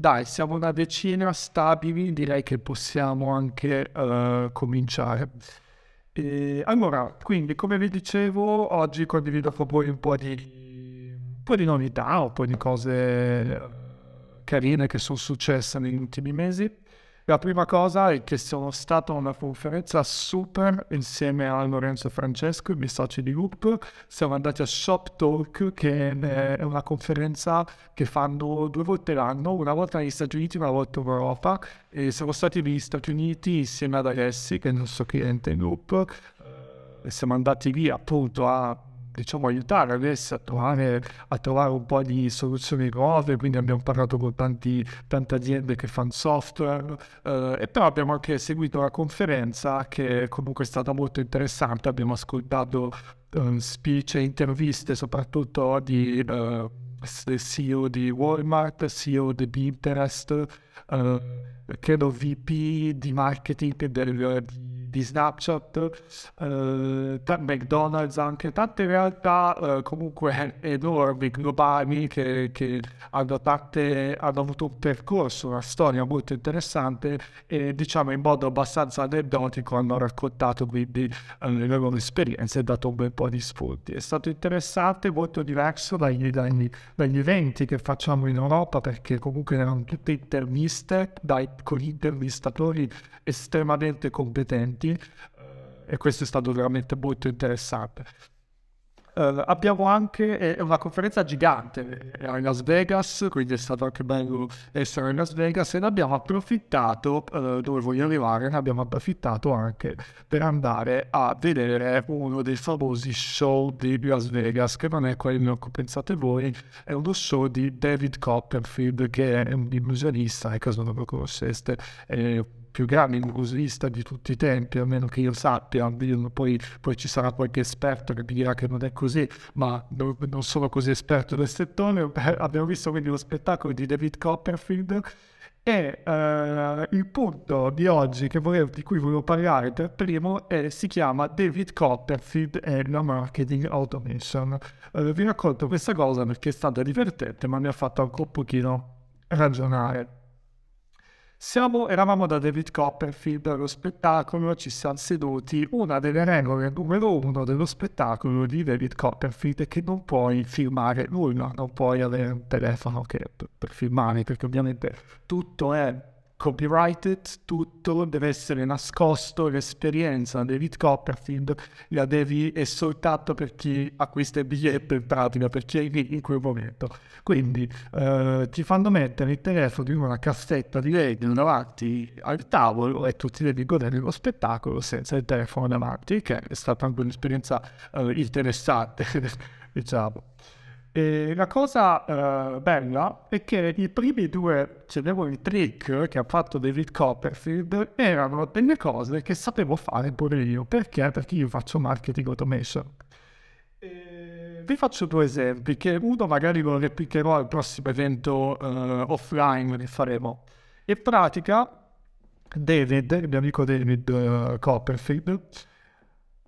Dai, siamo una decina stabili, direi che possiamo anche uh, cominciare. E, allora, quindi, come vi dicevo, oggi condivido con voi un po' di, un po' di novità, un po' di cose eh, carine che sono successe negli ultimi mesi. La prima cosa è che sono stato a una conferenza super insieme a Lorenzo Francesco, i miei soci di Loop. Siamo andati a Shop Talk, che è una conferenza che fanno due volte l'anno, una volta negli Stati Uniti e una volta in Europa. E siamo stati negli Stati Uniti insieme ad Alessi, che è il nostro cliente in Loop. E siamo andati lì appunto a diciamo, aiutare adesso a trovare, a trovare un po' di soluzioni nuove, quindi abbiamo parlato con tanti, tante aziende che fanno software, eh, e però abbiamo anche seguito la conferenza che comunque è stata molto interessante, abbiamo ascoltato uh, speech e interviste soprattutto di uh, CEO di Walmart, CEO di Pinterest, uh, credo VP di marketing del, di Snapchat, eh, McDonald's anche, tante realtà eh, comunque enormi, globali, che, che hanno, tante, hanno avuto un percorso, una storia molto interessante e diciamo in modo abbastanza aneddotico hanno raccontato quindi eh, le loro esperienze e dato un bel po' di spunti. È stato interessante, molto diverso dagli, dagli, dagli eventi che facciamo in Europa perché comunque erano tutte interviste dai, con intervistatori estremamente competenti studenti e questo è stato veramente molto interessante. Uh, abbiamo anche è una conferenza gigante, era in Las Vegas, quindi è stato anche bello essere in Las Vegas e ne abbiamo approfittato, uh, dove voglio arrivare, ne abbiamo approfittato anche per andare a vedere uno dei famosi show di Las Vegas, che non è quello che pensate voi, è uno show di David Copperfield, che è un illusionista, e caso non lo conosceste, è più grande illusionista di tutti i tempi, almeno che io sappia, poi, poi, ci sarà qualche esperto che mi dirà che non è così, ma non, non sono così esperto del settore. Abbiamo visto quindi lo spettacolo di David Copperfield e uh, il punto di oggi volevo, di cui volevo parlare per primo è, si chiama David Copperfield e la marketing automation. Uh, vi racconto questa cosa perché è stata divertente ma mi ha fatto anche un pochino ragionare. Siamo, eravamo da David Copperfield allo spettacolo, ci siamo seduti. Una delle regole numero uno dello spettacolo di David Copperfield è che non puoi filmare nulla, non puoi avere un telefono che, per, per filmare, perché ovviamente tutto è copyrighted, tutto deve essere nascosto, l'esperienza David Copperfield la devi, è soltanto per chi acquista il biglietto in pratica, per chi è lì in quel momento. Quindi eh, ti fanno mettere il telefono in una cassetta di legno davanti al tavolo e tu ti devi godere lo spettacolo senza il telefono davanti, che è stata anche un'esperienza eh, interessante, diciamo. E la cosa uh, bella è che i primi due, i trick che ha fatto David Copperfield erano delle cose che sapevo fare pure io. Perché? Perché io faccio marketing automation. E vi faccio due esempi, che uno magari lo replicherò al prossimo evento uh, offline che faremo. In pratica, David, il mio amico David uh, Copperfield,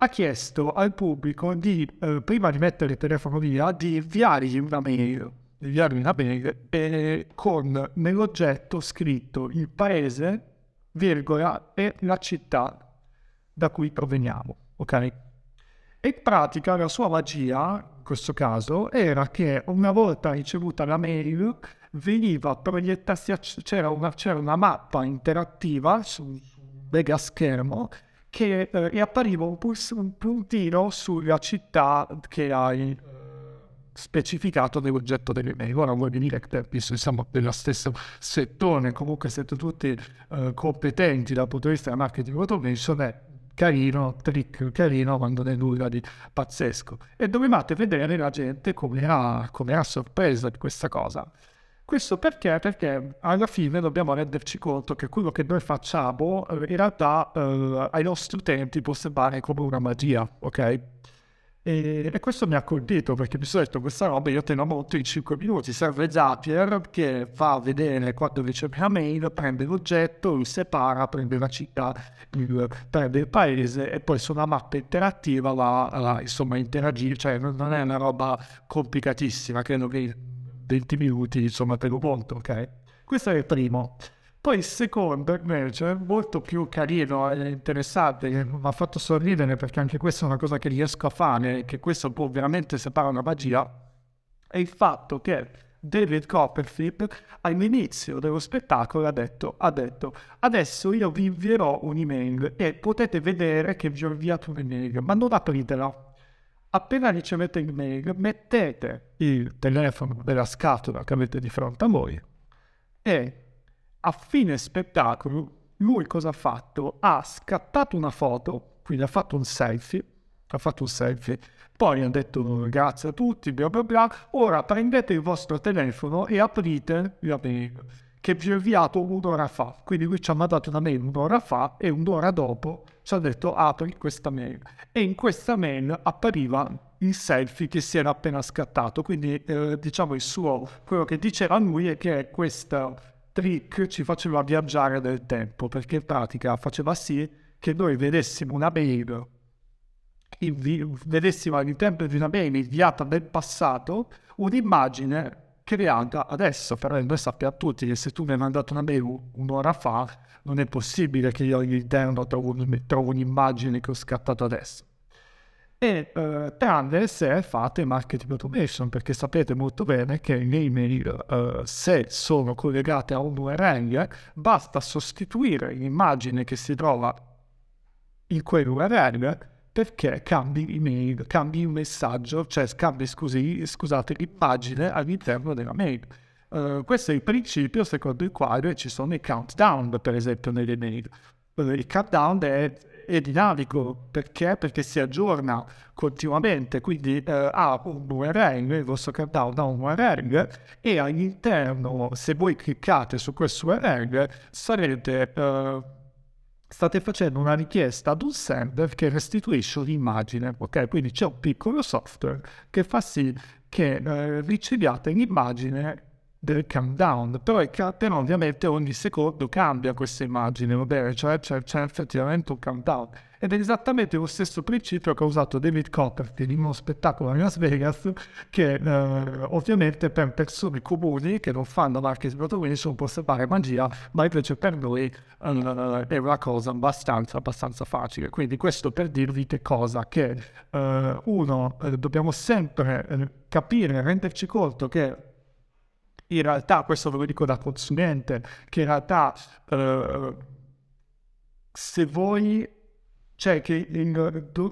ha chiesto al pubblico di, eh, prima di mettere il telefono via, di inviargli una mail, di inviargli una mail eh, con nell'oggetto scritto il paese, virgola, e la città da cui proveniamo, ok? E in pratica la sua magia, in questo caso, era che una volta ricevuta la mail veniva proiettata, c'era c'era una mappa interattiva su un mega schermo che eh, appariva un, pus- un, puntino sulla città che hai eh, specificato nell'oggetto dell'email. Ora voi dire che visto siamo dello stesso settore, comunque siete tutti eh, competenti dal punto di vista del marketing automation, è carino, trick carino, quando non è nulla di pazzesco. E dovevate vedere la gente come era, come era sorpresa di questa cosa. Questo perché? Perché alla fine dobbiamo renderci conto che quello che noi facciamo eh, in realtà eh, ai nostri utenti può sembrare come una magia, ok? E, e, questo mi ha colpito perché mi sono detto questa roba io te la monto in 5 minuti. Serve Zapier che fa vedere quando riceve la mail, prende l'oggetto, lo separa, prende la città, il, prende il paese e poi su una mappa interattiva va, va insomma interagire. Cioè non è una roba complicatissima, credo che 20 minuti, insomma, te lo monto, ok? Questo è il primo. Poi il secondo invece, molto più carino e interessante, mi ha fatto sorridere perché anche questa è una cosa che riesco a fare, che questo può veramente separare una magia, è il fatto che David Copperfield all'inizio dello spettacolo ha detto, ha detto adesso io vi invierò un'email e potete vedere che vi ho inviato un'email, ma non apritela. Appena ricevete l'email mettete il telefono della scatola che avete di fronte a voi e a fine spettacolo, lui cosa ha fatto? Ha scattato una foto, quindi ha fatto un selfie, ha fatto un selfie, poi ha detto grazie a tutti, bla bla bla, ora prendete il vostro telefono e aprite la mail che vi ho inviato un'ora fa. Quindi lui ci ha mandato una mail un'ora fa e un'ora dopo ci ha detto apri questa mail. E in questa mail appariva il selfie che si era appena scattato. Quindi eh, diciamo il suo, quello che diceva lui è che questo trick ci faceva viaggiare nel tempo, perché in pratica faceva sì che noi vedessimo una mail, vedessimo all'interno di una mail inviata nel passato un'immagine creata adesso, però noi sappiamo tutti che se tu mi hai mandato una mail un'ora fa, non è possibile che io all'interno trovo, trovo un'immagine che ho scattato adesso. E eh, tranne se fate marketing automation perché sapete molto bene che le email eh, se sono collegate a un URL basta sostituire l'immagine che si trova in quell'URL perché cambi email, cambi il messaggio, cioè cambi scusi, scusate l'immagine all'interno della mail. Uh, questo è il principio secondo il quale ci sono i countdown, per esempio, nelle mail. Uh, il countdown è è dinamico perché? Perché si aggiorna continuamente, quindi eh, ha un URL, il vostro countdown ha un URL e all'interno, se voi cliccate su questo URL, sarete... Eh, state facendo una richiesta ad un server che restituisce un'immagine, ok? Quindi c'è un piccolo software che fa sì che eh, riceviate l'immagine del countdown, però, il, però ovviamente ogni secondo cambia questa immagine, va bene? Cioè c'è, c'è, effettivamente un countdown. Ed è esattamente lo stesso principio che ha usato David Copperfield in uno spettacolo a Las Vegas, che eh, ovviamente per persone comuni che non fanno marketing protagonismo può sembrare magia, ma invece per noi eh, è una cosa abbastanza, abbastanza facile. Quindi questo per dirvi che cosa? Che eh, uno, eh, dobbiamo sempre eh, capire, renderci conto che in realtà, questo ve lo dico da consulente, che in realtà eh, se voi cioè che,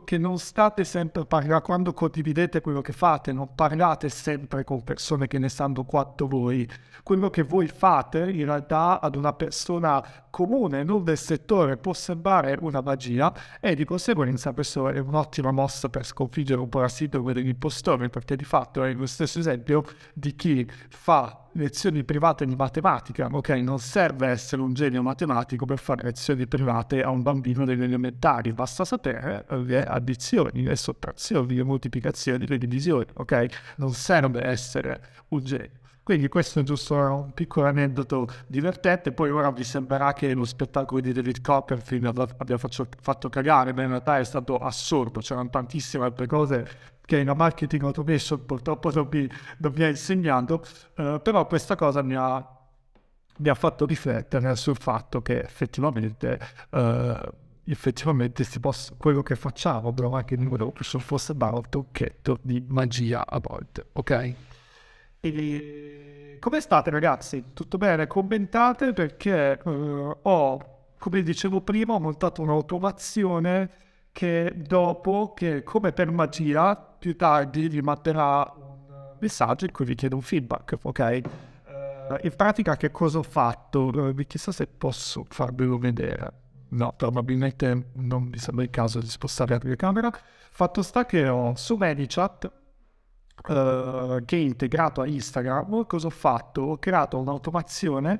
che, non state sempre parlando, quando condividete quello che fate, non parlate sempre con persone che ne sanno quanto voi. Quello che voi fate in realtà ad una persona comune, non del settore, può sembrare una magia e di conseguenza questo è un'ottima mossa per sconfiggere un po' la sindrome dell'impostore, perché di fatto è lo stesso esempio di chi fa lezioni private di matematica, ok? Non serve essere un genio matematico per fare lezioni private a un bambino delle elementari, basta sapere le addizioni, le sottrazioni, le moltiplicazioni, le divisioni, ok? Non serve essere un genio. Quindi questo è giusto un piccolo aneddoto divertente, poi ora vi sembrerà che lo spettacolo di David Copperfield abbia fatto cagare, ma in realtà è stato assurdo, c'erano tantissime altre cose che in marketing automation purtroppo non mi, non mi ha insegnato, uh, però questa cosa mi ha, mi ha, fatto riflettere sul fatto che effettivamente... Uh, effettivamente possa, quello che facciamo però anche in Europe fosse un tocchetto di magia a volte, ok? E come state ragazzi? Tutto bene? Commentate perché uh, ho, come dicevo prima, ho montato un'automazione che dopo, che come per magia, più tardi vi manderà un messaggio in cui vi chiedo un feedback, ok? Uh, in pratica che cosa ho fatto? Uh, chissà se posso farvelo vedere. No, probabilmente non mi sembra il caso di spostare la telecamera. Fatto sta che ho su ManyChat uh, che è integrato a Instagram, cosa ho fatto? Ho creato un'automazione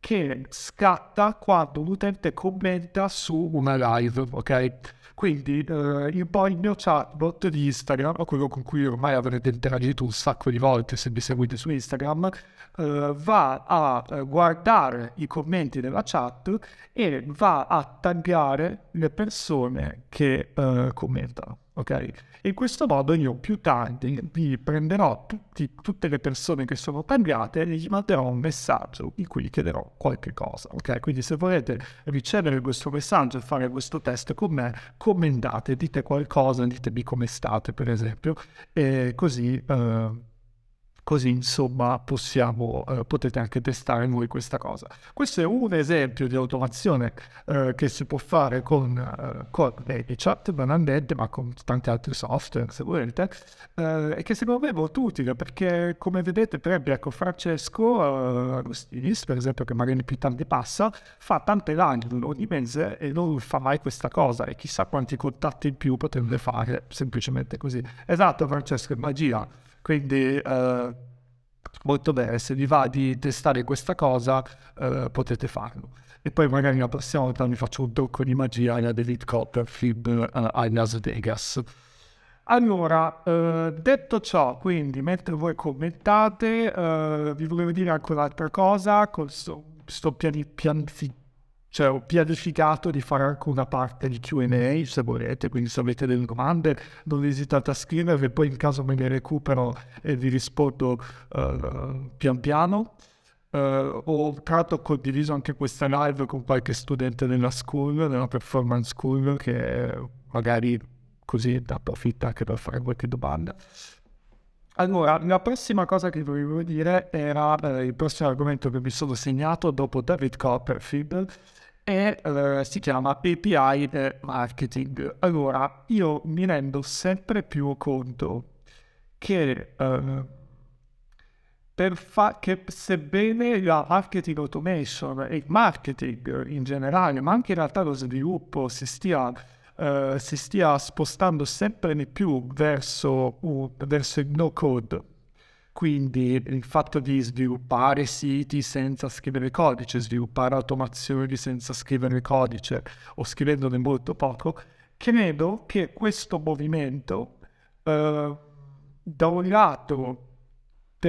che scatta quando l'utente commenta su una live, ok? Quindi uh, il, poi il mio chatbot di Instagram, quello con cui ormai avrete interagito un sacco di volte se mi seguite su Instagram, uh, va a guardare i commenti della chat e va a taggare le persone che commentano ok? In questo modo io più tardi vi prenderò tutti, tutte le persone che sono taggate e gli manderò un messaggio in cui chiederò qualche cosa, ok? Quindi se volete ricevere questo messaggio e fare questo test con me, commentate, dite qualcosa, ditemi come state per esempio, e così... Uh, Così insomma possiamo, eh, potete anche testare voi questa cosa. Questo è un esempio di automazione eh, che si può fare con, eh, con ManyChat banalmente, ma con tanti altri software se volete, eh, e che secondo me è molto utile perché come vedete per esempio ecco, Francesco eh, Agostinis, per esempio che magari più tanti passa, fa tante live ogni mese e non fa mai questa cosa e chissà quanti contatti in più potrebbe fare semplicemente così. Esatto Francesco, è magia. Quindi eh, molto bene, se vi va di testare questa cosa eh, potete farlo. E poi magari la prossima volta mi faccio un tocco di magia alla David Copperfield uh, a Las Vegas. Allora, eh, detto ciò, quindi mentre voi commentate, eh, vi volevo dire anche un'altra cosa, con sto piani, pianificando cioè ho pianificato di fare anche una parte di Q&A se volete, quindi se avete delle domande non esitate a scrivervi, poi in caso me ne recupero e vi rispondo uh, pian piano. Uh, ho tra l'altro condiviso anche questa live con qualche studente della school, della performance school, che magari così approfitta anche per fare qualche domanda. Allora, la prossima cosa che volevo dire era eh, il prossimo argomento che mi sono segnato dopo David Copperfield e uh, si chiama API Marketing. Allora, io mi rendo sempre più conto che, uh, per fa- che sebbene la marketing automation e il marketing in generale, ma anche in realtà lo sviluppo si stia, uh, si stia spostando sempre di più verso, verso il no code, quindi il fatto di sviluppare siti senza scrivere codice, sviluppare automazioni senza scrivere codice o scrivendone molto poco, credo che questo movimento eh, da un lato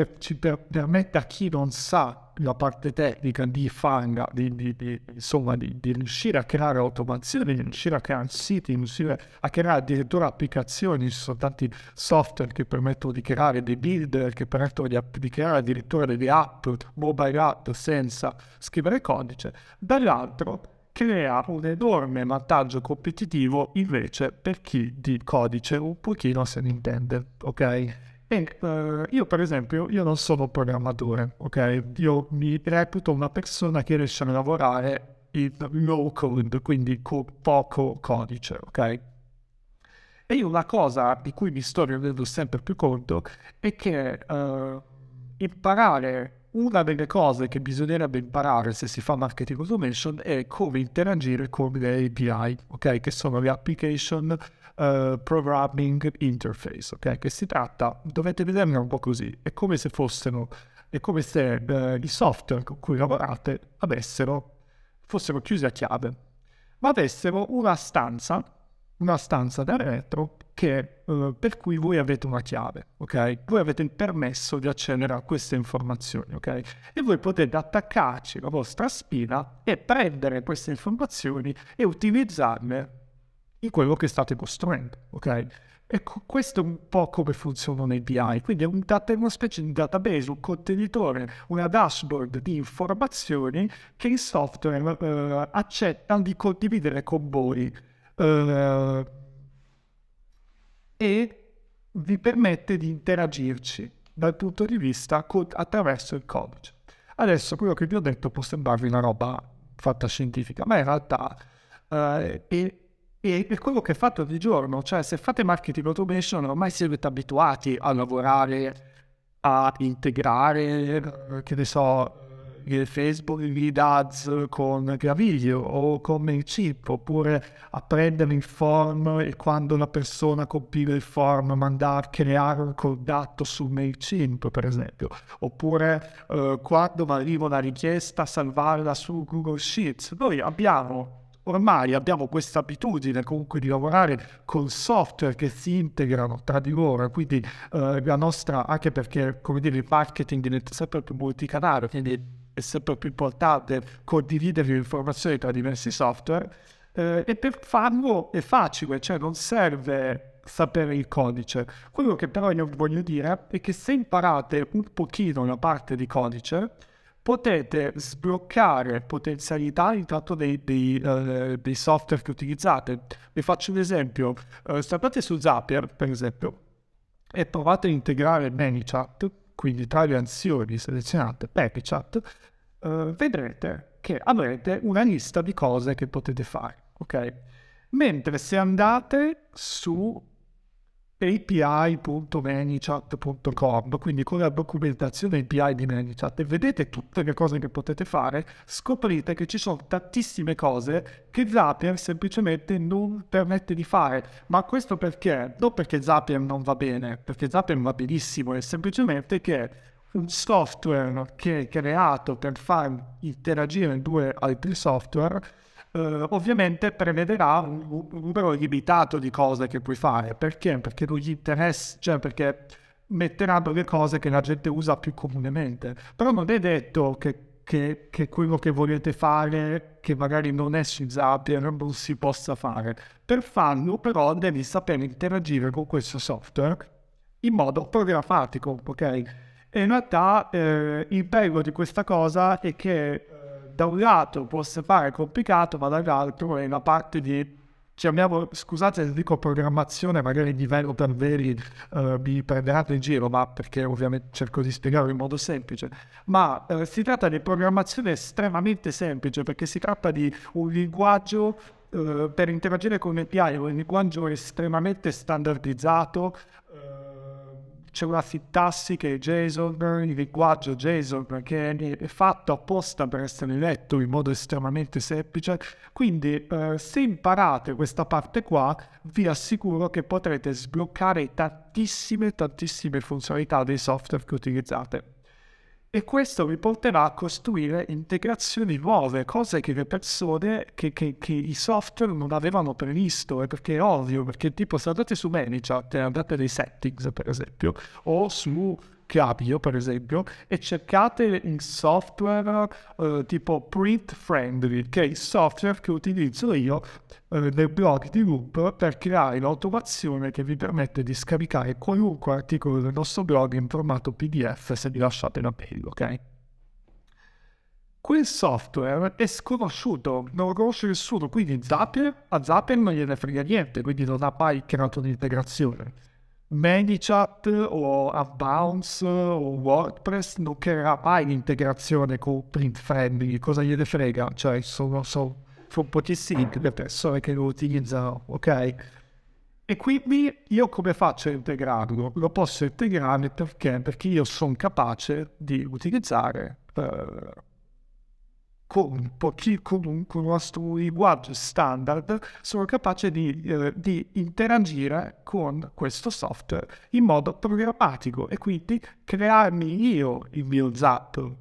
per, per, permette a chi non sa la parte tecnica di Fanga, di, di, di, insomma, di, riuscire a creare automazioni, di riuscire a creare siti, di riuscire a creare addirittura applicazioni. Ci sono tanti software che permettono di creare dei builder, che permettono di, di creare addirittura delle app, mobile app senza scrivere codice. Dall'altro crea un enorme vantaggio competitivo invece per chi di codice un pochino se ne intende, ok? E uh, io per esempio, io non sono programmatore, ok? Io mi reputo una persona che riesce a lavorare in low code, quindi con poco codice, ok? E io una cosa di cui mi sto rendendo sempre più conto è che uh, imparare una delle cose che bisognerebbe imparare se si fa marketing automation è come interagire con le API, ok? Che sono le application uh, programming interface, ok? Che si tratta, dovete vederla un po' così, è come se fossero, è come se uh, i software con cui lavorate avessero, fossero chiusi a chiave, ma avessero una stanza, una stanza da retro che, uh, per cui voi avete una chiave, ok? Voi avete il permesso di accedere a queste informazioni, ok? E voi potete attaccarci la vostra spina e prendere queste informazioni e utilizzarle in quello che state costruendo, ok? Ecco, questo è un po' come funzionano i BI, quindi è un data, una specie di database, un contenitore, una dashboard di informazioni che il software eh, accetta di condividere con voi eh, e vi permette di interagirci dal punto di vista co- attraverso il codice. Adesso quello che vi ho detto può sembrarvi una roba fatta scientifica, ma in realtà eh, è e è quello che fate ogni giorno, cioè se fate marketing automation ormai siete abituati a lavorare, a integrare, eh, che ne so, il Facebook lead ads con Graviglio o con MailChimp, oppure a prendere il form e quando la persona compila il form mandare, creare un contatto su MailChimp, per esempio, oppure eh, quando arriva una richiesta salvarla su Google Sheets. Noi abbiamo ormai abbiamo questa abitudine comunque di lavorare con software che si integrano tra di loro, quindi eh, la nostra, anche perché come dire il marketing diventa sempre più multicanale, quindi è sempre più importante condividere le informazioni tra diversi software eh, e per farlo è facile, cioè non serve sapere il codice. Quello che però io voglio dire è che se imparate un pochino la parte di codice, potete sbloccare potenzialità intanto dei, dei, uh, dei software che utilizzate. Vi faccio un esempio. Uh, state su Zapier, per esempio, e provate a integrare ManyChat, quindi tra le azioni selezionate ManyChat, uh, vedrete che avrete una lista di cose che potete fare, ok? Mentre se andate su api.manychat.com, quindi con la documentazione API di ManyChat e vedete tutte le cose che potete fare, scoprite che ci sono tantissime cose che Zapier semplicemente non permette di fare. Ma questo perché? Non perché Zapier non va bene, perché Zapier va benissimo, è semplicemente che un software che è creato per far interagire due altri software eh, ovviamente prevederà un, numero limitato di cose che puoi fare. Perché? Perché non gli interessa, cioè perché metteranno le cose che la gente usa più comunemente. Però non è detto che, che, che quello che volete fare, che magari non è su Zapier, non si possa fare. Per farlo però devi sapere interagire con questo software in modo programmatico, ok? E in realtà eh, il bello di questa cosa è che da un lato può sembrare complicato, ma dall'altro è una parte di chiamiamo, scusate se dico programmazione, magari developer veri uh, mi prenderanno in giro, ma perché ovviamente cerco di spiegarlo in modo semplice, ma uh, si tratta di programmazione estremamente semplice perché si tratta di un linguaggio uh, per interagire con API, un linguaggio estremamente standardizzato c'è una sintassi che è JSON, il linguaggio JSON che è fatto apposta per essere letto in modo estremamente semplice. Quindi eh, se imparate questa parte qua, vi assicuro che potrete sbloccare tantissime, tantissime funzionalità dei software che utilizzate e questo vi porterà a costruire integrazioni nuove, cose che le persone, che, che, che i software non avevano previsto, e perché è ovvio, perché tipo se andate su ManyChat e andate nei settings per esempio, o su Capio per esempio, e cercate il software uh, tipo Print Friendly, che è il software che utilizzo io uh, nel blog di Loop per creare un'automazione che vi permette di scaricare qualunque articolo del nostro blog in formato PDF se vi lasciate la mail, ok? Quel software è sconosciuto, non lo conosce nessuno, quindi Zapier, a Zapier non gliene frega niente, quindi non ha mai creato un'integrazione ManyChat o Abounce o WordPress non creerà mai l'integrazione con Print Friendly, cosa gliene frega? Cioè sono, sono, sono pochissime le persone che lo utilizzano, ok? E quindi io come faccio a integrarlo? Lo posso integrare perché? Perché io sono capace di utilizzare uh, con, pochi, con, un, con un nostro linguaggio standard sono capace di, eh, di, interagire con questo software in modo programmatico e quindi crearmi io il mio zap eh,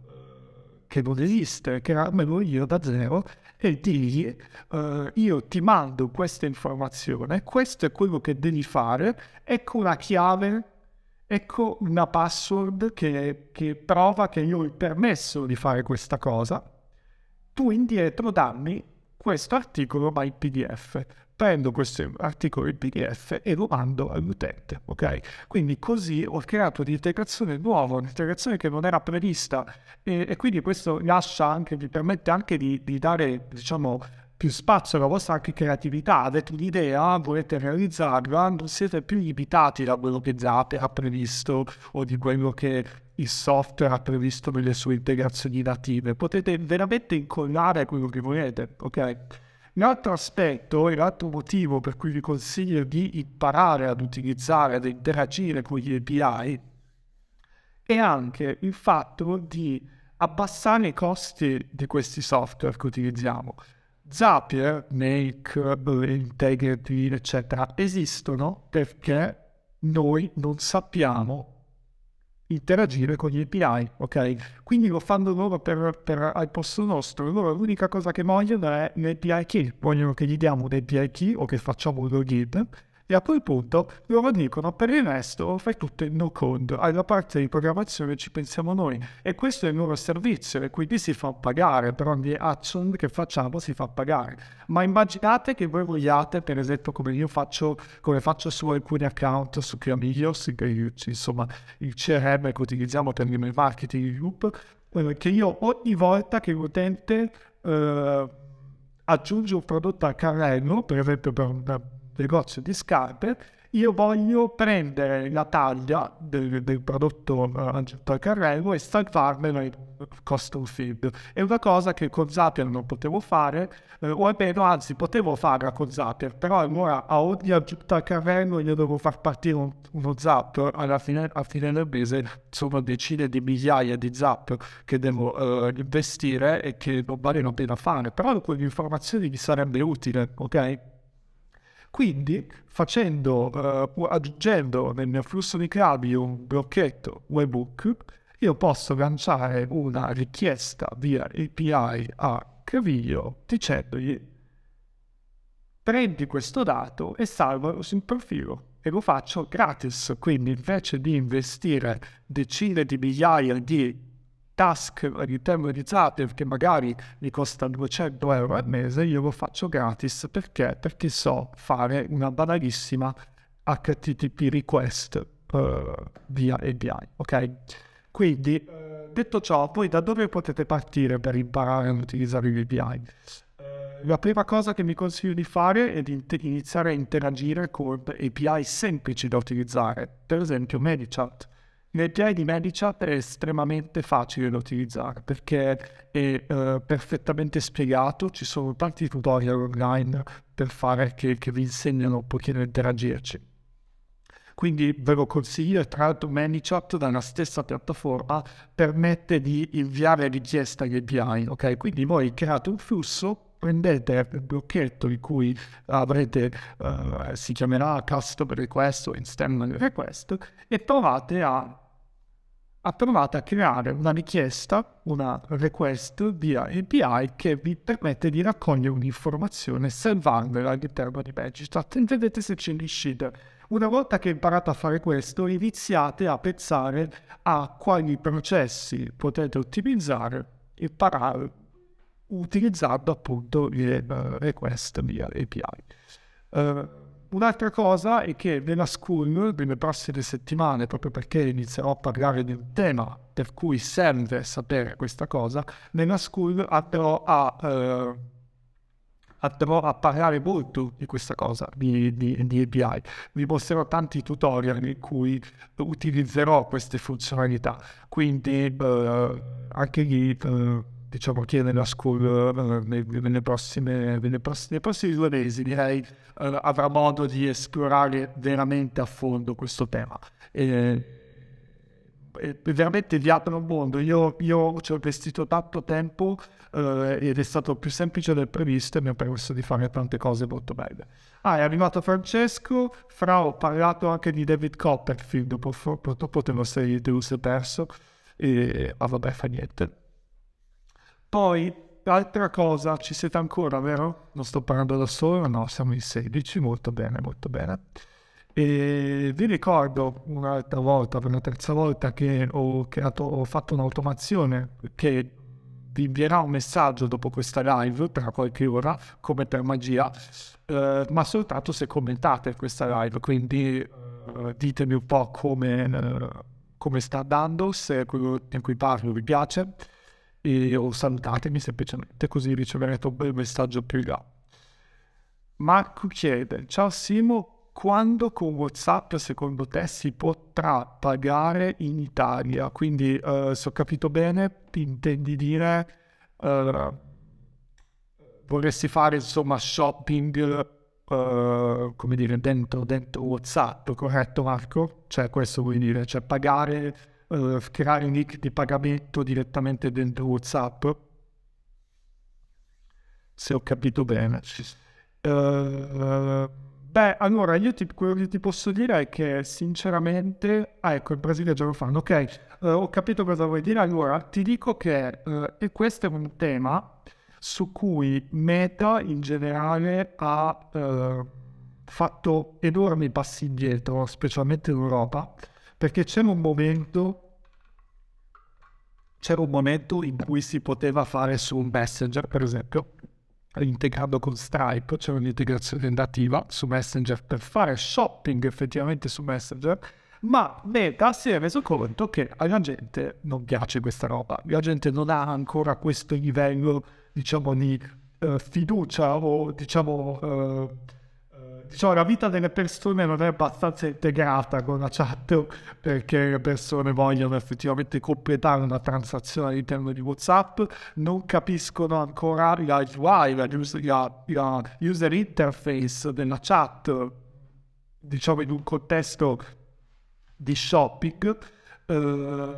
che non esiste, crearmelo io da zero e dirgli uh, io ti mando questa informazione, questo è quello che devi fare, ecco una chiave, ecco una password che, che prova che io ho il permesso di fare questa cosa tu indietro dammi questo articolo ma in PDF. Prendo questo articolo in PDF e lo mando all'utente, ok? Quindi così ho creato un'integrazione nuova, un'integrazione che non era prevista e, e quindi questo lascia anche, vi permette anche di, di dare, diciamo, più spazio alla vostra anche creatività, avete un'idea, volete realizzarla, non siete più limitati da quello che Zapier ha previsto o di quello che il software ha previsto nelle sue integrazioni native, potete veramente incollare quello che volete, ok? L'altro aspetto e l'altro motivo per cui vi consiglio di imparare ad utilizzare, ad interagire con gli API è anche il fatto di abbassare i costi di questi software che utilizziamo. Zapier, Make, Integrity, eccetera, esistono perché noi non sappiamo interagire con gli API, ok? Quindi lo fanno loro per, per al posto nostro. Loro l'unica cosa che vogliono è l'API key. Vogliono che gli diamo un API key o che facciamo un login E a quel punto loro dicono per il resto fai tutto in no code, alla parte di programmazione ci pensiamo noi e questo è il loro servizio e quindi si fa pagare, per ogni action che facciamo si fa pagare. Ma immaginate che voi vogliate, per esempio come io faccio, come faccio su alcuni account su Clamilios, insomma il CRM che utilizziamo per il marketing loop, eh, che io ogni volta che l'utente eh, aggiunge un prodotto al carrello, per esempio per un negozio di scarpe, io voglio prendere la taglia del, del prodotto aggiunto al carrello e salvarmelo in custom field. È una cosa che con Zapier non potevo fare, eh, o almeno anzi potevo farla con Zapier, però allora a ogni aggiunta al carrello io devo far partire un, uno Zapier, alla fine, alla fine del mese sono decine di migliaia di Zapier che devo uh, investire e che non vale la pena fare, però quelle informazioni mi sarebbe utile, ok? Quindi facendo, uh, aggiungendo nel mio flusso di cavi un blocchetto webhook, io posso lanciare una richiesta via API a Cavio dicendogli prendi questo dato e salvalo sul profilo e lo faccio gratis, quindi invece di investire decine di migliaia di task Zapier che magari mi costa 200 euro al mese, io lo faccio gratis perché? Perché so fare una banalissima HTTP request uh, via API, ok? Quindi, uh, detto ciò, poi da dove potete partire per imparare ad utilizzare l'API? Uh, la prima cosa che mi consiglio di fare è di iniziare a interagire con API semplici da utilizzare, per esempio ManyChat L'API di ManyChat è estremamente facile da utilizzare perché è uh, perfettamente spiegato, ci sono tanti tutorial online per fare che, che vi insegnano un pochino a interagirci. Quindi ve lo consiglio, tra l'altro ManyChat dalla stessa piattaforma permette di inviare richiesta agli API, ok? Quindi voi create un flusso prendete il blocchetto di cui avrete, uh, si chiamerà custom request o external request e provate a ha provato a creare una richiesta, una request via API che vi permette di raccogliere un'informazione salvandola all'interno di Magichat e vedete se ci riuscite. Una volta che imparate a fare questo, iniziate a pensare a quali processi potete ottimizzare imparare utilizzando appunto le uh, request via API. Uh, eh, Un'altra cosa è che nella school, nelle prossime settimane, proprio perché inizierò a parlare di un tema per cui serve sapere questa cosa, nella school andrò a, eh, andrò a parlare molto di questa cosa, di, di, di API. Vi mostrerò tanti tutorial in cui utilizzerò queste funzionalità, quindi eh, anche lì... Eh, diciamo che nella school nelle prossime, nelle prossime, nei prossimi due mesi direi uh, avrà modo di esplorare veramente a fondo questo tema. E, e veramente vi apre un mondo. Io, io, ci ho investito tanto tempo uh, ed è stato più semplice del previsto e mi ha permesso di fare tante cose molto belle. Ah, è arrivato Francesco, fra ho parlato anche di David Copperfield, purtroppo te lo sei, te lo perso e ah, vabbè fa niente. Poi, altra cosa, ci siete ancora, vero? Non sto parlando da solo, no, siamo in 16, molto bene, molto bene. E vi ricordo un'altra volta, per la terza volta, che ho, creato, ho fatto un'automazione che vi invierà un messaggio dopo questa live tra qualche ora, come per magia, eh, ma soltanto se commentate questa live, quindi eh, ditemi un po' come, eh, come sta andando, se quello in cui parlo vi piace e, o salutatemi semplicemente così riceverete un bel messaggio più in là. Marco chiede, ciao Simo, quando con Whatsapp secondo te si potrà pagare in Italia? Quindi uh, se ho capito bene, intendi dire uh, vorresti fare insomma shopping uh, come dire dentro, dentro Whatsapp, corretto Marco? Cioè questo vuoi dire, cioè pagare uh, creare un link di pagamento direttamente dentro WhatsApp. Se ho capito bene. Uh, beh, allora io ti, quello che ti posso dire è che sinceramente, ah, ecco, il Brasile già lo fanno. Ok, uh, ho capito cosa vuoi dire. Allora, ti dico che e questo è un tema su cui Meta in generale ha fatto enormi passi indietro, specialmente in Europa, perché c'era un momento c'era un momento in cui si poteva fare su Messenger, per esempio, integrando con Stripe, c'era un'integrazione nativa su Messenger per fare shopping effettivamente su Messenger, ma Meta si è reso conto che alla gente non piace questa roba, la gente non ha ancora questo livello, diciamo, di uh, fiducia o, diciamo, uh, diciamo, la vita delle persone non è abbastanza integrata con la chat perché le persone vogliono effettivamente completare una transazione all'interno di WhatsApp, non capiscono ancora la UI, la la, la user interface della chat, diciamo in un contesto di shopping. Uh,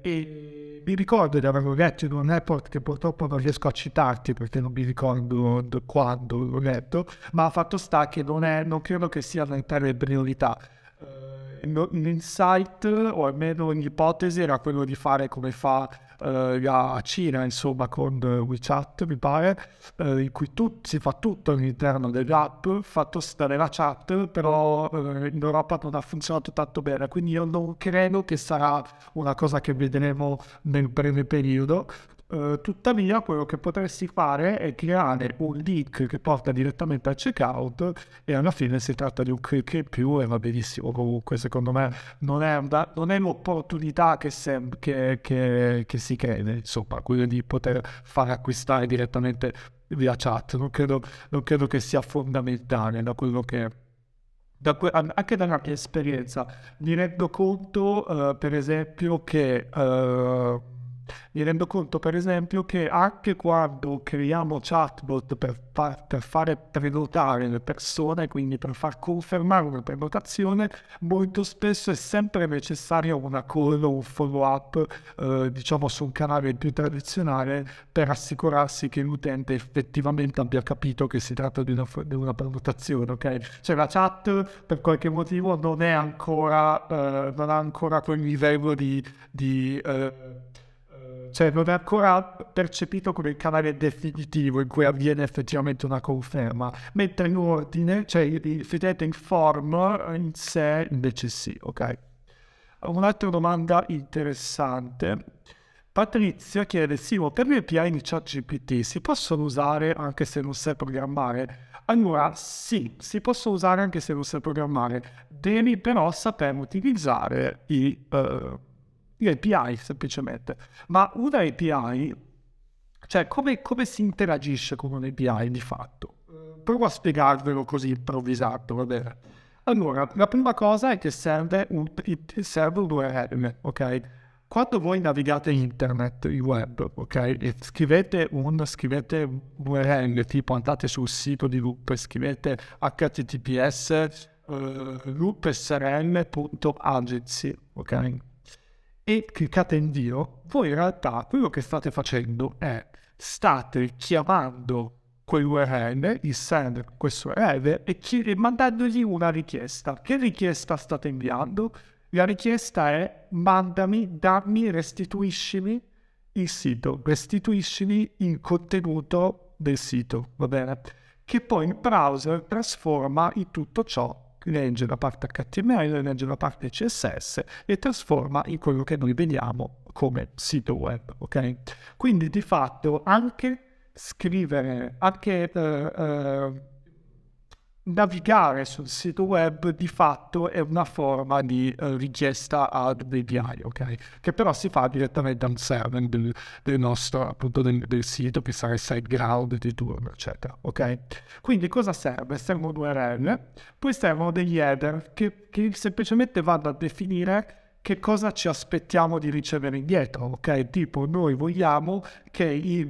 e mi ricordo di averlo letto in un report che purtroppo non riesco a citarti perché non mi ricordo quando l'ho letto, ma fatto sta che non, è, non credo che sia nella priorità. Uh, l'insight, o almeno l'ipotesi, era quello di fare come fa eh, la Cina, insomma, con WeChat, mi pare, eh, in cui tu, si fa tutto all'interno dell'app, fatto stare la chat, però eh, in Europa non ha funzionato tanto bene, quindi io non credo che sarà una cosa che vedremo nel breve periodo. Uh, tuttavia, quello che potresti fare è creare un link che porta direttamente al checkout e alla fine si tratta di un click in più e va benissimo. Comunque, secondo me, non è, una, non è l'opportunità che, sem- che, che, che, si crede, insomma, quello di poter fare acquistare direttamente via chat. Non credo, non credo che sia fondamentale da quello che. Da que- anche dalla mia esperienza mi rendo conto, uh, per esempio, che. Uh, mi rendo conto per esempio che anche quando creiamo chatbot per, far, per fare prenotare le persone, quindi per far confermare una prenotazione, molto spesso è sempre necessario una call o un follow up, eh, diciamo su un canale più tradizionale per assicurarsi che l'utente effettivamente abbia capito che si tratta di una, di una prenotazione, ok? Cioè la chat per qualche motivo non è ancora, eh, non ha ancora quel livello di, di eh, cioè non è ancora percepito come il canale definitivo in cui avviene effettivamente una conferma, mentre in ordine, cioè effettivamente in form in sé invece sì, ok? Un'altra domanda interessante. Patrizia chiede, Simo, per le API di ChatGPT si possono usare anche se non sai programmare? Allora, sì, si possono usare anche se non sai programmare. Devi però saper utilizzare i... Uh, l'API semplicemente. Ma una API, cioè come, come si interagisce con un'API di fatto? Provo a spiegarvelo così improvvisato, va bene? Allora, la prima cosa è che serve un, serve un URL, ok? Quando voi navigate internet, il web, ok? E scrivete un, scrivete un URL, tipo andate sul sito di Loop, scrivete https uh, loopsrm.agency, ok? E cliccate invio, voi in realtà quello che state facendo è state chiamando quell'URL, il sender questo URL e, chi- e mandandogli una richiesta. Che richiesta state inviando? La richiesta è mandami, dammi, restituiscimi il sito, restituiscimi il contenuto del sito, va bene? Che poi il browser trasforma in tutto ciò legge la parte HTML, legge la parte CSS e trasforma in quello che noi vediamo come sito web, ok? Quindi di fatto anche scrivere, anche uh, uh, navigare sul sito web di fatto è una forma di uh, richiesta ad API, ok? Che però si fa direttamente dal server del, del nostro, appunto, del, del, sito, che sarà il SiteGround di turno, eccetera, ok? Quindi cosa serve? Servono due URL, poi servono degli header che, che semplicemente vanno a definire che cosa ci aspettiamo di ricevere indietro, ok? Tipo noi vogliamo che il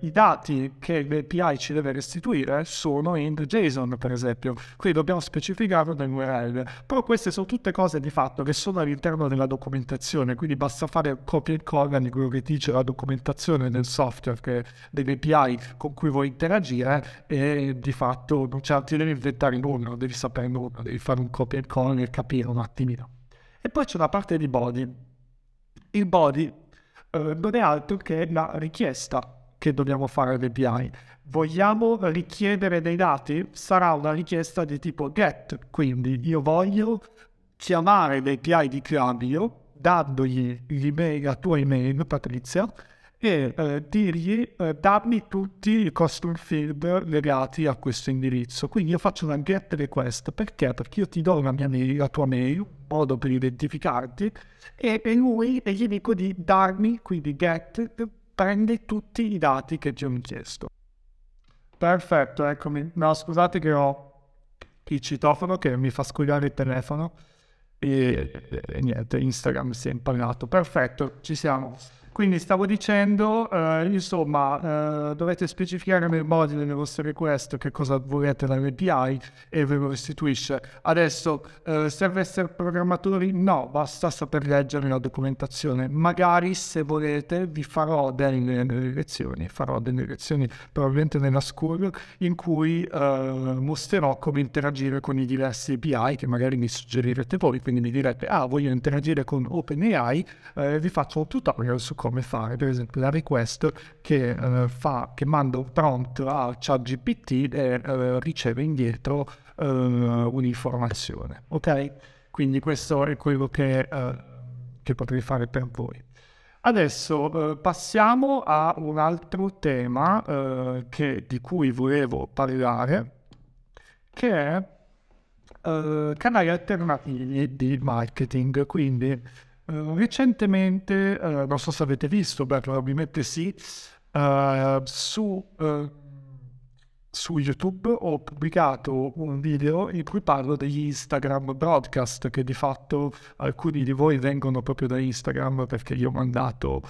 i dati che l'API ci deve restituire sono in JSON, per esempio. Qui dobbiamo specificarlo nell'URL. Però queste sono tutte cose di fatto che sono all'interno della documentazione, quindi basta fare copia e incolla di quello che dice la documentazione del software, che, dell'API con cui vuoi interagire e di fatto non, cioè, ti devi inventare nulla, non devi sapere nulla, devi fare un copia e incolla e capire un attimino. E poi c'è una parte di body. Il body eh, non è altro che la richiesta che dobbiamo fare l'API. Vogliamo richiedere dei dati? Sarà una richiesta di tipo GET, quindi io voglio chiamare l'API di Cambio dandogli la tua email, Patrizia, e eh, dirgli eh, dammi tutti i custom field legati a questo indirizzo. Quindi io faccio una get request perché? Perché io ti do la, mia mail, la tua mail, un modo per identificarti, e, e lui e gli dico di darmi, quindi get, prende tutti i dati che ti ho chiesto. Perfetto, eccomi. No, scusate che ho il citofono che mi fa squillare il telefono e, e, e niente, Instagram si è imparato. Perfetto, ci siamo. Quindi stavo dicendo, eh, insomma, eh, dovete specificare nel module nelle vostre request che cosa volete dall'API e ve lo restituisce. Adesso, eh, serve essere programmatori? No, basta saper leggere la documentazione. Magari se volete vi farò delle, delle lezioni, farò delle lezioni probabilmente nella school in cui eh, mostrerò come interagire con i diversi API che magari mi suggerirete voi, quindi mi direte, ah, voglio interagire con OpenAI, eh, vi faccio un tutorial su come come fare, per esempio, la request che, uh, fa, che manda un prompt a ChatGPT e uh, riceve indietro uh, un'informazione. Ok? Quindi questo è quello che, che potrei fare per voi. Adesso passiamo a un altro tema che, di cui volevo parlare, che è canali alternativi di marketing. Quindi Uh, recentemente, uh, non so se avete visto, beh, probabilmente sì, uh, su, su, YouTube ho pubblicato un video in cui parlo degli Instagram broadcast, che di fatto alcuni di voi vengono proprio da Instagram perché io ho mandato,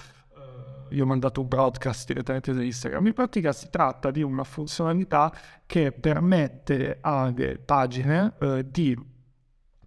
io ho mandato un broadcast direttamente da Instagram. In pratica si tratta di una funzionalità che permette alle pagine di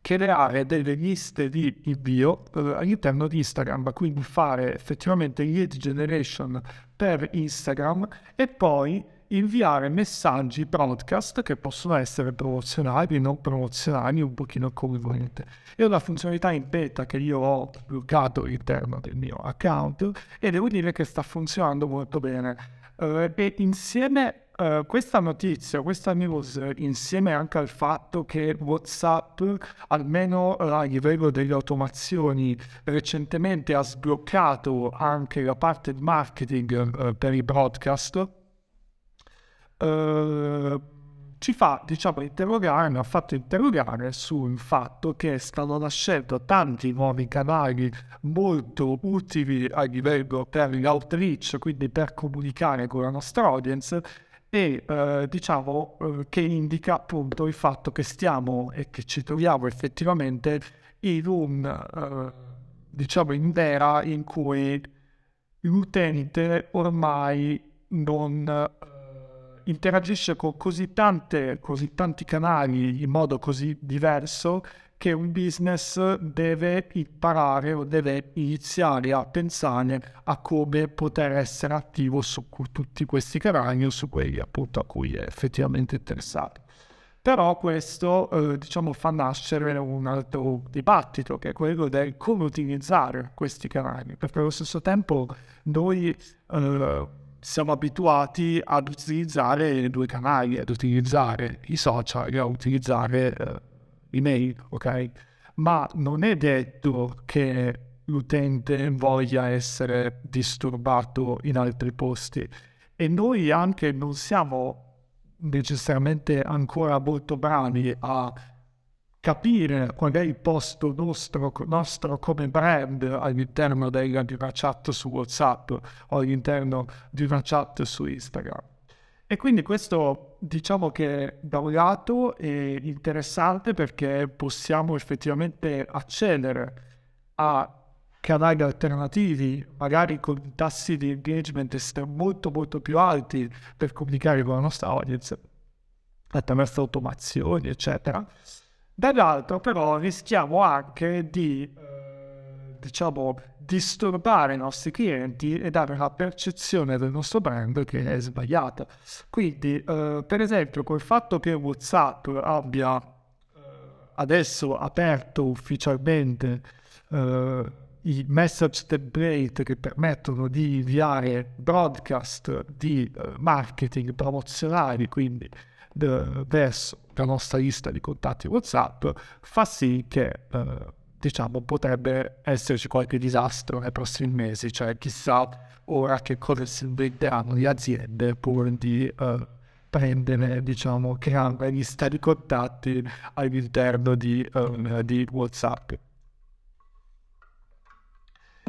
creare delle liste di invio eh, all'interno di Instagram, quindi fare effettivamente lead generation per Instagram e poi inviare messaggi broadcast che possono essere promozionali, non promozionali, un pochino come volete. È una funzionalità in beta che io ho bloccato all'interno del mio account e devo dire che sta funzionando molto bene. Uh, e insieme Uh, questa notizia, questa news, insieme anche al fatto che WhatsApp, almeno a livello delle automazioni, recentemente ha sbloccato anche la parte di marketing uh, per i broadcast, ci fa, diciamo, interrogare, mi ha fatto interrogare sul fatto che stanno nascendo tanti nuovi canali molto utili a livello per l'outreach, quindi per comunicare con la nostra audience, e eh, diciamo eh, che indica appunto il fatto che stiamo e che ci troviamo effettivamente in un eh, diciamo in era in cui l'utente ormai non eh, interagisce con così tante così tanti canali in modo così diverso che un business deve imparare o deve iniziare a pensare a come poter essere attivo su tutti questi canali o su quelli appunto a cui è effettivamente interessato. Però questo eh, diciamo fa nascere un altro dibattito che è quello del come utilizzare questi canali, perché allo stesso tempo noi eh, siamo abituati ad utilizzare due canali, ad utilizzare i social, a utilizzare eh, email, ok? Ma non è detto che l'utente voglia essere disturbato in altri posti e noi anche non siamo necessariamente ancora molto bravi a capire qual è il posto nostro, nostro come brand all'interno di una chat su WhatsApp o all'interno di una chat su Instagram. E quindi questo diciamo che da un lato è interessante perché possiamo effettivamente accedere a canali alternativi, magari con tassi di engagement molto molto più alti per comunicare con la nostra audience attraverso automazioni, eccetera. Dall'altro però rischiamo anche di, eh, diciamo, disturbare i nostri clienti e dare una percezione del nostro brand che è sbagliata. Quindi, eh, per esempio, col fatto che WhatsApp abbia eh, adesso aperto ufficialmente eh, i message template che permettono di inviare broadcast di uh, marketing promozionali, quindi de, verso la nostra lista di contatti WhatsApp, fa sì che uh, diciamo potrebbe esserci qualche disastro nei prossimi mesi, cioè chissà ora che cosa si inventeranno le aziende pur di uh, prendere, diciamo, creare una lista di contatti all'interno di, uh, di WhatsApp.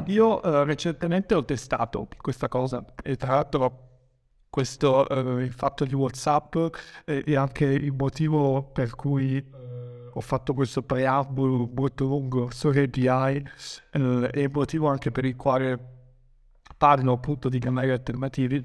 Io uh, recentemente ho testato questa cosa e tra l'altro questo uh, il fatto di WhatsApp è, è anche il motivo per cui uh, ho fatto questo preambolo molto lungo sulle API uh, è il motivo anche per il quale parlo appunto di canali alternativi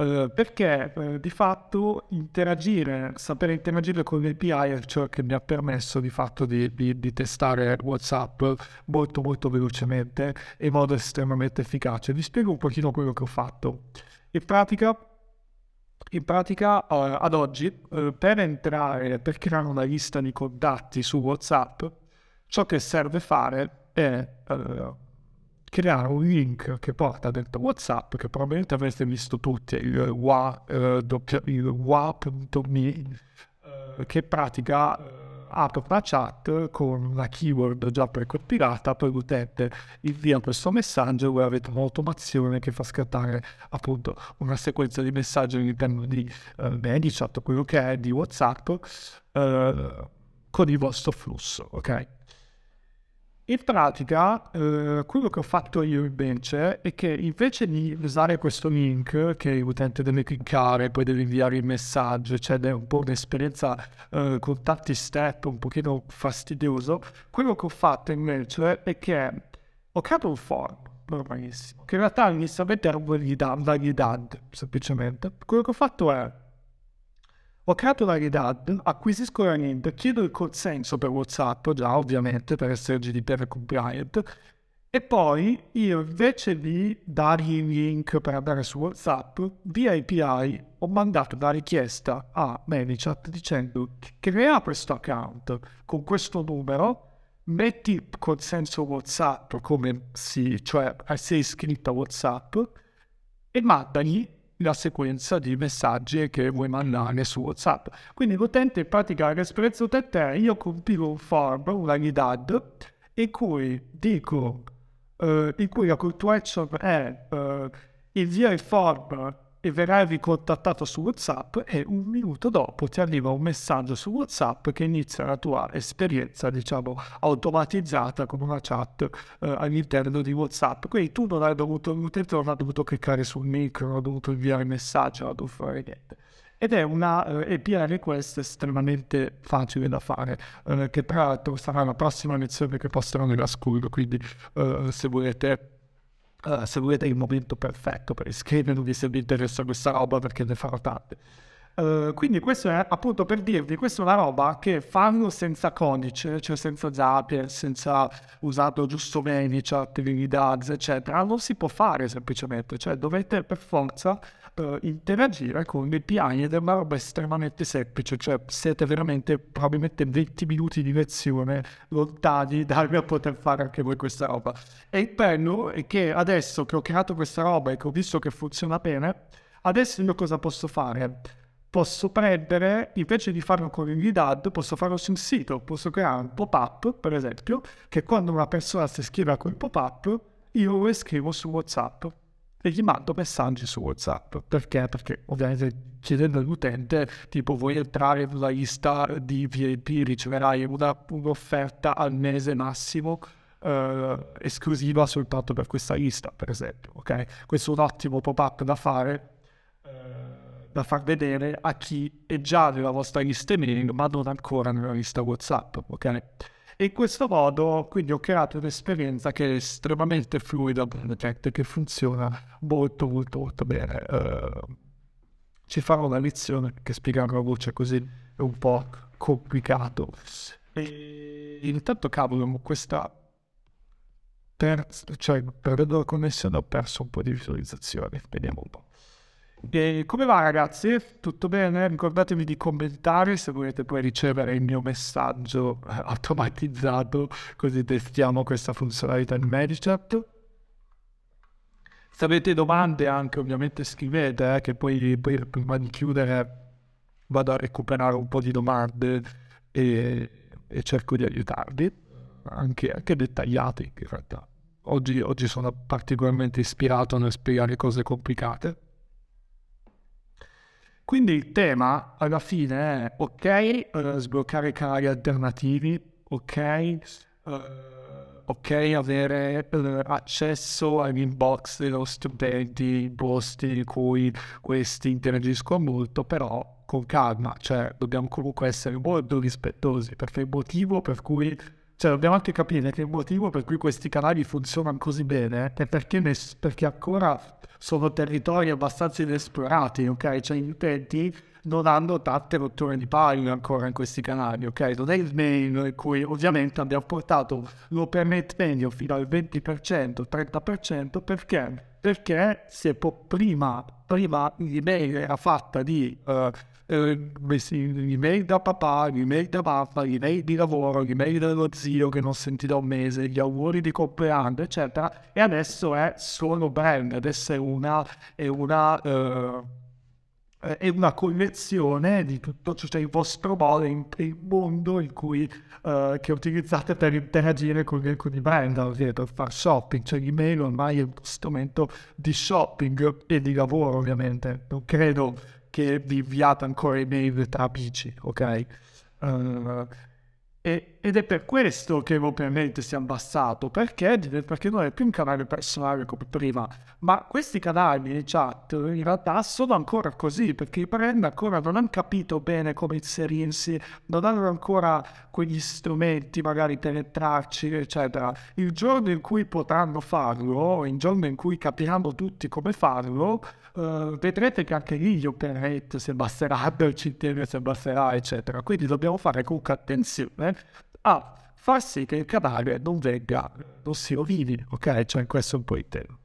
Uh, perché uh, di fatto interagire, sapere interagire con le API è ciò che mi ha permesso di fatto di, di, di, testare WhatsApp molto molto velocemente e in modo estremamente efficace. Vi spiego un pochino quello che ho fatto. In pratica, in pratica uh, ad oggi, per entrare, per creare una lista di contatti su WhatsApp, ciò che serve fare è creare un link che porta dentro WhatsApp, che probabilmente avreste visto tutti, il wa.me, uh, che pratica apre una chat con una keyword già precompilata, poi l'utente invia questo messaggio e voi avete un'automazione che fa scattare appunto una sequenza di messaggi all'interno di uh, ManyChat, quello che è di WhatsApp, uh, con il vostro flusso, ok? In pratica, eh, quello che ho fatto io invece è che invece di usare questo link che l'utente deve cliccare, poi deve inviare il messaggio, cioè è un po' un'esperienza eh, con tanti step un pochino fastidioso, quello che ho fatto invece è che ho creato un form normalissimo, che in realtà inizialmente era un validante, semplicemente. Quello che ho fatto è ho creato la REDAD, acquisisco la NID, chiedo il consenso per WhatsApp, già ovviamente per essere GDPR compliant, e poi io invece di dargli il link per andare su WhatsApp, via API ho mandato una richiesta a ManyChat dicendo crea questo account con questo numero, metti il consenso WhatsApp come sì, cioè sei iscritto a WhatsApp e mandagli la sequenza di messaggi che vuoi mandare su WhatsApp. Quindi l'utente in pratica l'esperienza utente è io compilo un form, una GitHub, in cui dico, uh, in cui la call to action è uh, invia il form e verrai ricontattato su WhatsApp e un minuto dopo ti arriva un messaggio su WhatsApp che inizia la tua esperienza, diciamo, automatizzata con una chat eh, all'interno di WhatsApp. Quindi tu non hai dovuto, l'utente non ha dovuto cliccare sul micro, non ha dovuto inviare messaggio, non ha dovuto fare niente. Ed è una uh, API request estremamente facile da fare, uh, che tra l'altro sarà la prossima lezione che posterò nella school, quindi uh, se volete Uh, se volete il momento perfetto per iscrivervi se vi interessa questa roba perché ne farò tante. Uh, quindi questo è appunto per dirvi, questa è una roba che fanno senza codice, cioè senza Zapier, senza usato giusto ManyChat, Vinidads, eccetera, non si può fare semplicemente, cioè dovete per forza uh, interagire con l'API ed è una roba estremamente semplice, cioè siete veramente probabilmente 20 minuti di lezione lontani dal poter fare anche voi questa roba. E il bello è che adesso che ho creato questa roba e che ho visto che funziona bene, adesso io cosa posso fare? Posso prendere, invece di farlo con il GitHub, posso farlo sul sito, posso creare un pop-up, per esempio, che quando una persona si iscrive a quel pop-up, io lo scrivo su WhatsApp e gli mando messaggi su WhatsApp. Perché? Perché ovviamente chiedendo all'utente, tipo vuoi entrare nella lista di VIP, riceverai una, un'offerta al mese massimo uh, esclusiva soltanto per questa lista, per esempio. Ok? Questo è un ottimo pop-up da fare. Uh, da far vedere a chi è già nella vostra lista email ma non ancora nella lista WhatsApp, ok? E in questo modo quindi ho creato un'esperienza che è estremamente fluida Project, che funziona molto molto molto bene. Uh, ci farò una lezione che spiegare a voce così è un po' complicato. E intanto cavolo, questa per, cioè, perdendo la connessione ho perso un po' di visualizzazioni. Vediamo un po'. E come va ragazzi? Tutto bene? Ricordatevi di commentare se volete poi ricevere il mio messaggio eh, automatizzato così testiamo questa funzionalità di MediChat. Se avete domande anche ovviamente scrivete eh, che poi, poi prima di chiudere vado a recuperare un po' di domande e, e cerco di aiutarvi, anche, anche dettagliati in realtà. Oggi, oggi sono particolarmente ispirato nel spiegare cose complicate. Quindi il tema alla fine è ok, uh, sbloccare canali alternativi, ok, uh, ok, avere uh, accesso all'inbox dei nostri utenti, posti in cui questi interagiscono molto, però con calma, cioè dobbiamo comunque essere molto rispettosi, perché il motivo per cui cioè, dobbiamo anche capire che il motivo per cui questi canali funzionano così bene è perché, ne, perché ancora sono territori abbastanza inesplorati, ok? Cioè, gli utenti non hanno tante rotture di palle ancora in questi canali, ok? Non è il mail in cui ovviamente abbiamo portato l'open rate medio fino al 20%, 30%, perché? Perché è po- prima, prima l'email era fatta di... Uh, eh, l'email da papà, l'email da mamma, l'email di lavoro, l'email dello zio che non senti da un mese, gli auguri di compleanno, eccetera. E adesso è solo brand, adesso è una, è una, uh, è una collezione di tutto ciò, cioè il vostro modo, il mondo in cui, uh, che utilizzate per interagire con, con i brand, per fare shopping, cioè l'email ormai è uno strumento di shopping e di lavoro ovviamente. Non credo che vi inviate ancora email tra amici, ok? Uh, e, ed è per questo che ovviamente si è abbassato, perché? perché non è più un canale personale come prima, ma questi canali di chat in realtà sono ancora così, perché i brand ancora non hanno capito bene come inserirsi, non hanno ancora quegli strumenti magari per entrarci, eccetera. Il giorno in cui potranno farlo, il giorno in cui capiranno tutti come farlo, uh, vedrete che anche lì gli open rate si abbasseranno, il CTM si abbasserà, eccetera. Quindi dobbiamo fare comunque attenzione a far sì che il canale non venga, non si rovini, ok? Cioè questo è un po' il tema.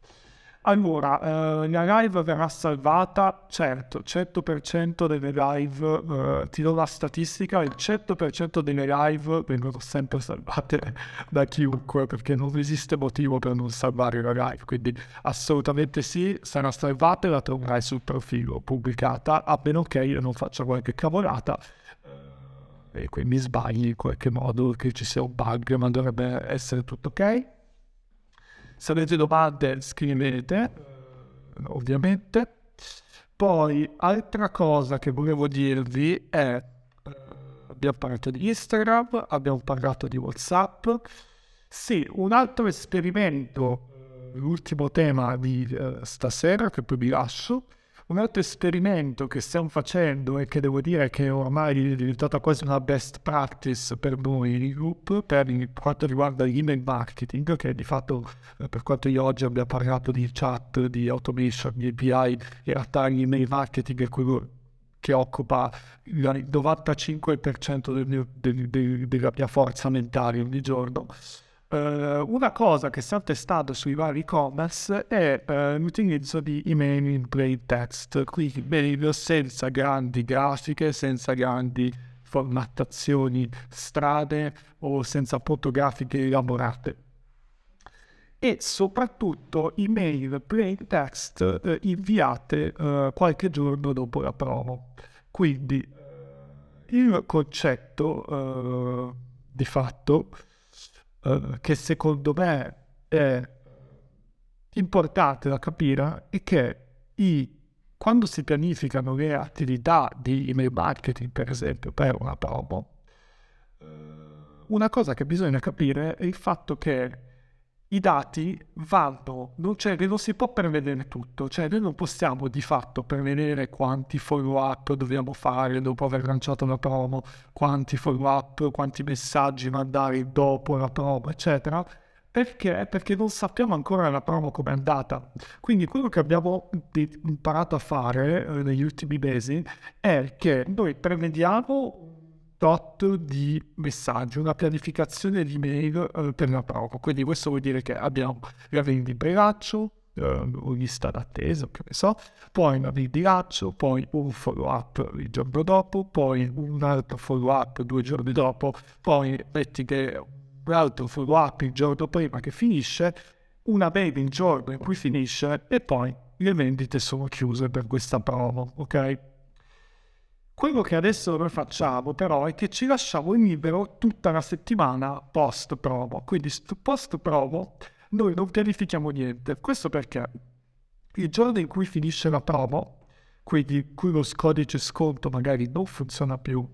Allora, eh, la live verrà salvata, certo, 100% delle live, eh, ti do la statistica, il 100% delle live vengono sempre salvate da chiunque perché non esiste motivo per non salvare la live, quindi assolutamente sì, sarà salvata e la troverai sul profilo pubblicata, a meno che io non faccia qualche cavolata eh, e quindi mi sbagli in qualche modo, che ci sia un bug, ma dovrebbe essere tutto ok. Se avete domande scrivete, ovviamente. Poi, altra cosa che volevo dirvi è, eh, abbiamo parlato di Instagram, abbiamo parlato di WhatsApp. Sì, un altro esperimento, eh, l'ultimo tema di uh, stasera che poi vi lascio, un altro esperimento che stiamo facendo e che devo dire che ormai è diventata quasi una best practice per noi in group per quanto riguarda l'email marketing, che di fatto eh, per quanto io oggi abbia parlato di chat, di automation, di API, in realtà l'email marketing è quello che occupa il 95% del mio, del, del, della mia forza mentale ogni giorno. Uh, una cosa che stiamo testando sui vari e-commerce è uh, l'utilizzo di email in plain text, quindi mail senza grandi grafiche, senza grandi formattazioni strade o senza fotografiche elaborate. E soprattutto email plain text uh, inviate qualche giorno dopo la promo. Quindi il concetto di fatto eh, che secondo me è importante da capire è che i, quando si pianificano le attività di email marketing, per esempio, per una promo, eh, una cosa che bisogna capire è il fatto che i dati vanno, non, cioè, non si può prevedere tutto, cioè noi non possiamo di fatto prevedere quanti follow up dobbiamo fare dopo aver lanciato la promo, quanti follow up, quanti messaggi mandare dopo la promo, eccetera. Perché? Perché non sappiamo ancora la promo come è andata. Quindi quello che abbiamo imparato a fare eh, negli ultimi mesi è che noi prevediamo tot di messaggi, una pianificazione di mail eh, per la prova. Quindi questo vuol dire che abbiamo la vendita in braccio, uh, lista d'attesa, che ne so, poi una di lancio, poi un follow up il giorno dopo, poi un altro follow up due giorni dopo, poi metti che un altro follow up il giorno prima che finisce, una mail il giorno in cui finisce e poi le vendite sono chiuse per questa promo, ok? Quello che adesso noi facciamo però è che ci lasciamo libero tutta la settimana post promo. Quindi post promo noi non pianifichiamo niente. Questo perché il giorno in cui finisce la promo, quindi in cui lo codice sconto magari non funziona più,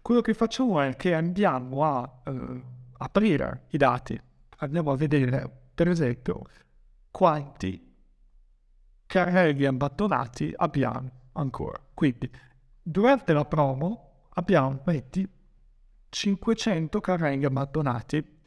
quello che facciamo è che andiamo a eh, aprire i dati, andiamo a vedere per esempio quanti carrelli abbandonati abbiamo ancora. Quindi durante la promo abbiamo metti 500 carrelli abbandonati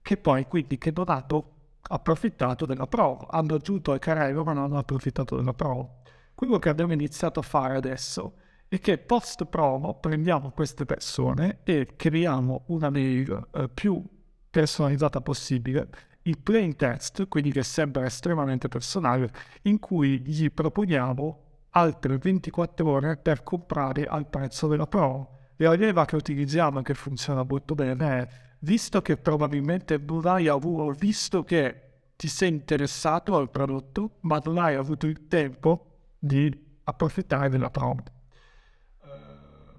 che poi quindi che non hanno approfittato della promo, hanno aggiunto al carrello ma non hanno approfittato della promo. Quello che abbiamo iniziato a fare adesso è che post promo prendiamo queste persone e creiamo una mail eh, più personalizzata possibile il plain text, quindi che sembra estremamente personale, in cui gli proponiamo altre 24 ore per comprare al prezzo della Pro. La leva che utilizziamo e che funziona molto bene è, visto che probabilmente non hai avuto, visto che ti sei interessato al prodotto, ma non hai avuto il tempo di approfittare della Pro.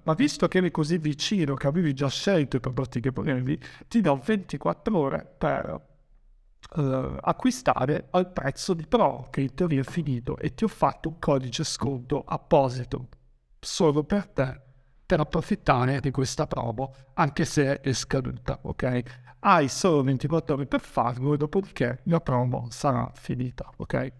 Ma visto che eri così vicino, che avevi già scelto i prodotti che volevi, ti do 24 ore per uh, acquistare al prezzo di Pro, che in teoria è finito, e ti ho fatto un codice sconto apposito solo per te per approfittare di questa promo, anche se è scaduta, ok? Hai solo 24 ore per farlo, dopodiché la promo sarà finita, ok?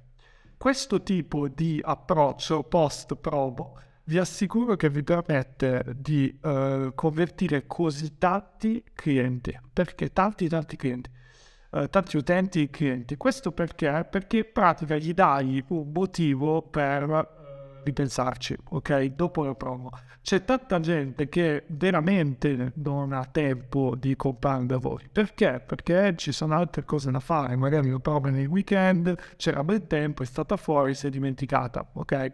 Questo tipo di approccio post promo vi assicuro che vi permette di uh, convertire così tanti clienti, perché tanti tanti clienti eh, tanti utenti e clienti. Questo perché? Perché in pratica gli dai un motivo per ripensarci, ok? Dopo la promo. C'è tanta gente che veramente non ha tempo di comprare da voi. Perché? Perché ci sono altre cose da fare. Magari lo provo nel weekend, c'era bel tempo, è stata fuori, si è dimenticata, ok?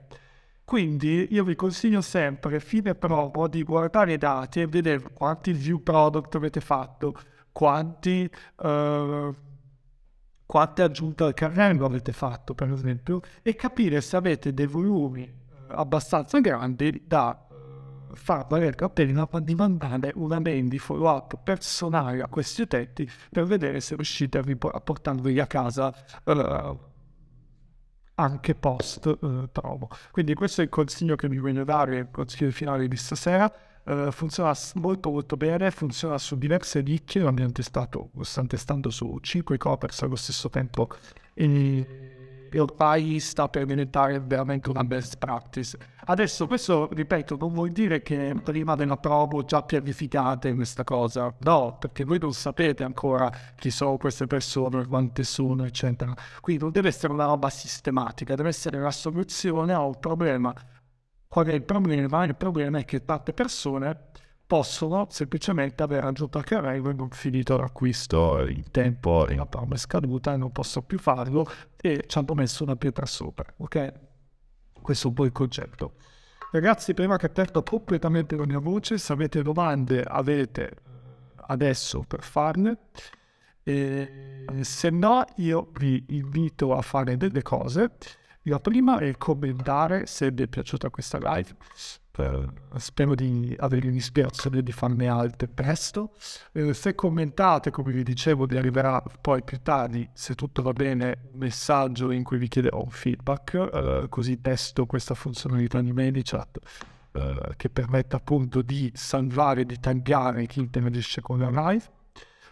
Quindi io vi consiglio sempre, fine promo, di guardare i dati e vedere quanti view product avete fatto, quanti, uh, quante aggiunte al carrello avete fatto, per esempio, e capire se avete dei volumi eh, abbastanza grandi da eh, far valere la pena di mandare una mail di follow up personale a questi utenti per vedere se riuscite a, ripor- a casa uh, anche post uh, promo. Quindi questo è il consiglio che mi voglio dare, il consiglio finale di stasera. Uh, funziona molto molto bene, funziona su diverse nicchie, lo abbiamo testato, stanno testando su 5 covers allo stesso tempo e, e ormai sta per diventare veramente una best practice. Adesso questo, ripeto, non vuol dire che prima della promo già pianificate questa cosa, no, perché voi non sapete ancora chi sono queste persone, quante sono, eccetera. Quindi non deve essere una roba sistematica, deve essere la soluzione a un problema Qual è il problema? Il problema è che tante persone possono semplicemente aver aggiunto al carrello e non finito l'acquisto in tempo la prova è scaduta e non posso più farlo e ci hanno messo una pietra sopra, ok? Questo è un po' il concetto. Ragazzi, prima che perdo completamente la mia voce, se avete domande avete adesso per farne. E se no, io vi invito a fare delle cose. La prima è commentare se vi è piaciuta questa live. Spero di avere l'ispirazione di farne altre presto. Eh, se commentate, come vi dicevo, vi arriverà poi più tardi, se tutto va bene, un messaggio in cui vi chiederò un feedback, eh, così testo questa funzionalità di ManyChat eh, che permette appunto di salvare, di taggare chi interagisce con la live.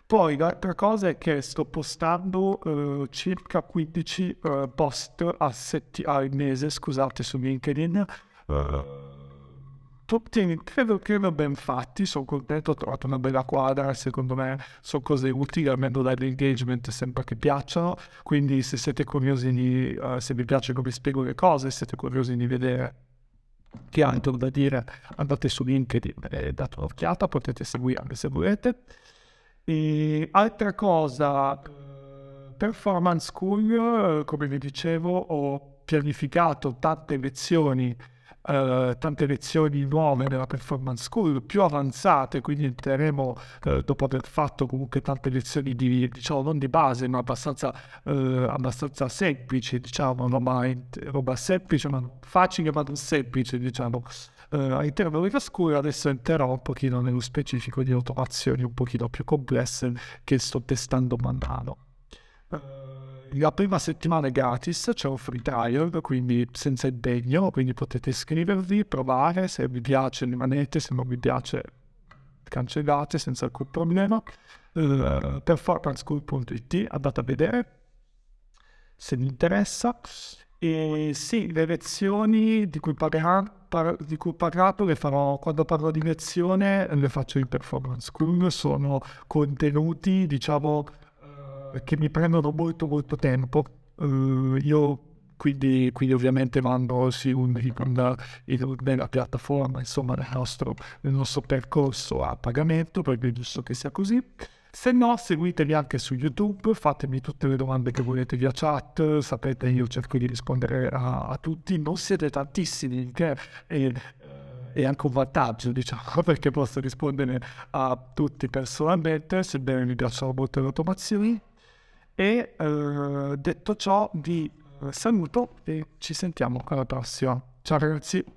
Poi l'altra cosa è che sto postando uh, circa 15 uh, eh, post a setti- al mese, scusate, su LinkedIn. Uh, tutti credo, credo ben fatti, sono contento, ho trovato una bella quadra, secondo me sono cose utili, almeno dall'engagement sembra che piacciono, quindi se siete curiosi di, uh, se vi piace come spiego le cose, siete curiosi di vedere che altro da dire, andate su LinkedIn e date un'occhiata, potete seguirmi se volete. E altra cosa, Performance School, come vi dicevo, ho pianificato tante lezioni Uh, tante lezioni nuove nella performance school più avanzate quindi entreremo uh, dopo aver fatto comunque tante lezioni di diciamo non di base ma abbastanza, uh, abbastanza semplici diciamo no, ma roba semplice ma facile ma non semplice diciamo all'interno della school adesso entrerò un pochino nello specifico di automazioni un pochino più complesse che sto testando man mano la prima settimana è gratis, c'è un free trial, quindi senza impegno, quindi potete iscrivervi, provare, se vi piace rimanete, se non vi piace cancellate senza alcun problema. Uh, performanceschool.it andate a vedere se vi interessa. E sì, le lezioni di cui, parla, par- di cui ho parlato le farò quando parlo di lezione, le faccio in performance school, sono contenuti, diciamo, che mi prendono molto molto tempo. Uh, io quindi, quindi, ovviamente vanno sì, un, in, in, nella piattaforma, insomma, nel nostro, nel nostro percorso a pagamento, perché è giusto che sia così. Se no, seguitemi anche su YouTube, fatemi tutte le domande che volete via chat, sapete io cerco di rispondere a, a tutti, non siete tantissimi, che è, è anche un vantaggio, diciamo, perché posso rispondere a tutti personalmente, sebbene mi piacciono molto le automazioni. E eh, detto ciò, vi saluto e ci sentiamo alla prossima. Ciao ragazzi.